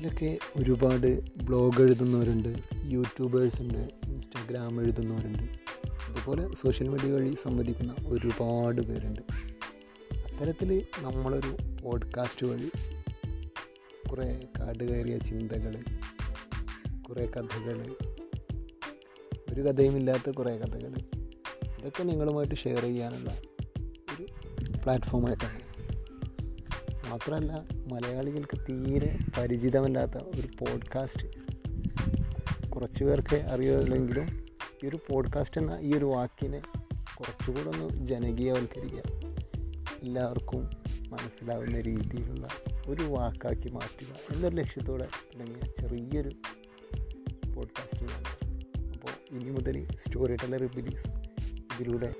നാട്ടിലൊക്കെ ഒരുപാട് ബ്ലോഗ് എഴുതുന്നവരുണ്ട് യൂട്യൂബേഴ്സ് ഉണ്ട് ഇൻസ്റ്റാഗ്രാം എഴുതുന്നവരുണ്ട്. അതുപോലെ സോഷ്യൽ മീഡിയ വഴി സംവദിക്കുന്ന ഒരുപാട് പേരുണ്ട്. അത്തരത്തിൽ നമ്മളൊരു പോഡ്കാസ്റ്റ് വഴി കുറേ കാട് കയറിയ ചിന്തകൾ കുറേ കഥകൾ ഒരു കഥയുമില്ലാത്ത കുറേ കഥകൾ ഇതൊക്കെ നിങ്ങളുമായിട്ട് ഷെയർ ചെയ്യാനുള്ള ഒരു പ്ലാറ്റ്ഫോമായിട്ടാണ് മാത്രമല്ല മലയാളികൾക്ക് തീരെ പരിചിതമല്ലാത്ത ഒരു പോഡ്കാസ്റ്റ് കുറച്ച് പേർക്ക് അറിയുമല്ലെങ്കിലും ഈ ഒരു പോഡ്കാസ്റ്റ് എന്ന ഈ ഒരു വാക്കിനെ കുറച്ചുകൂടെ ഒന്ന് ജനകീയവൽക്കരിക്കുക. എല്ലാവർക്കും മനസ്സിലാവുന്ന രീതിയിലുള്ള ഒരു വാക്കാക്കി മാറ്റുക എന്നൊരു ലക്ഷ്യത്തോടെ തുടങ്ങിയ ചെറിയൊരു പോഡ്കാസ്റ്റിംഗാണ് അപ്പോൾ ഇനി മുതൽ സ്റ്റോറി ടെല്ലർ ബിലീസ് ഇതിലൂടെ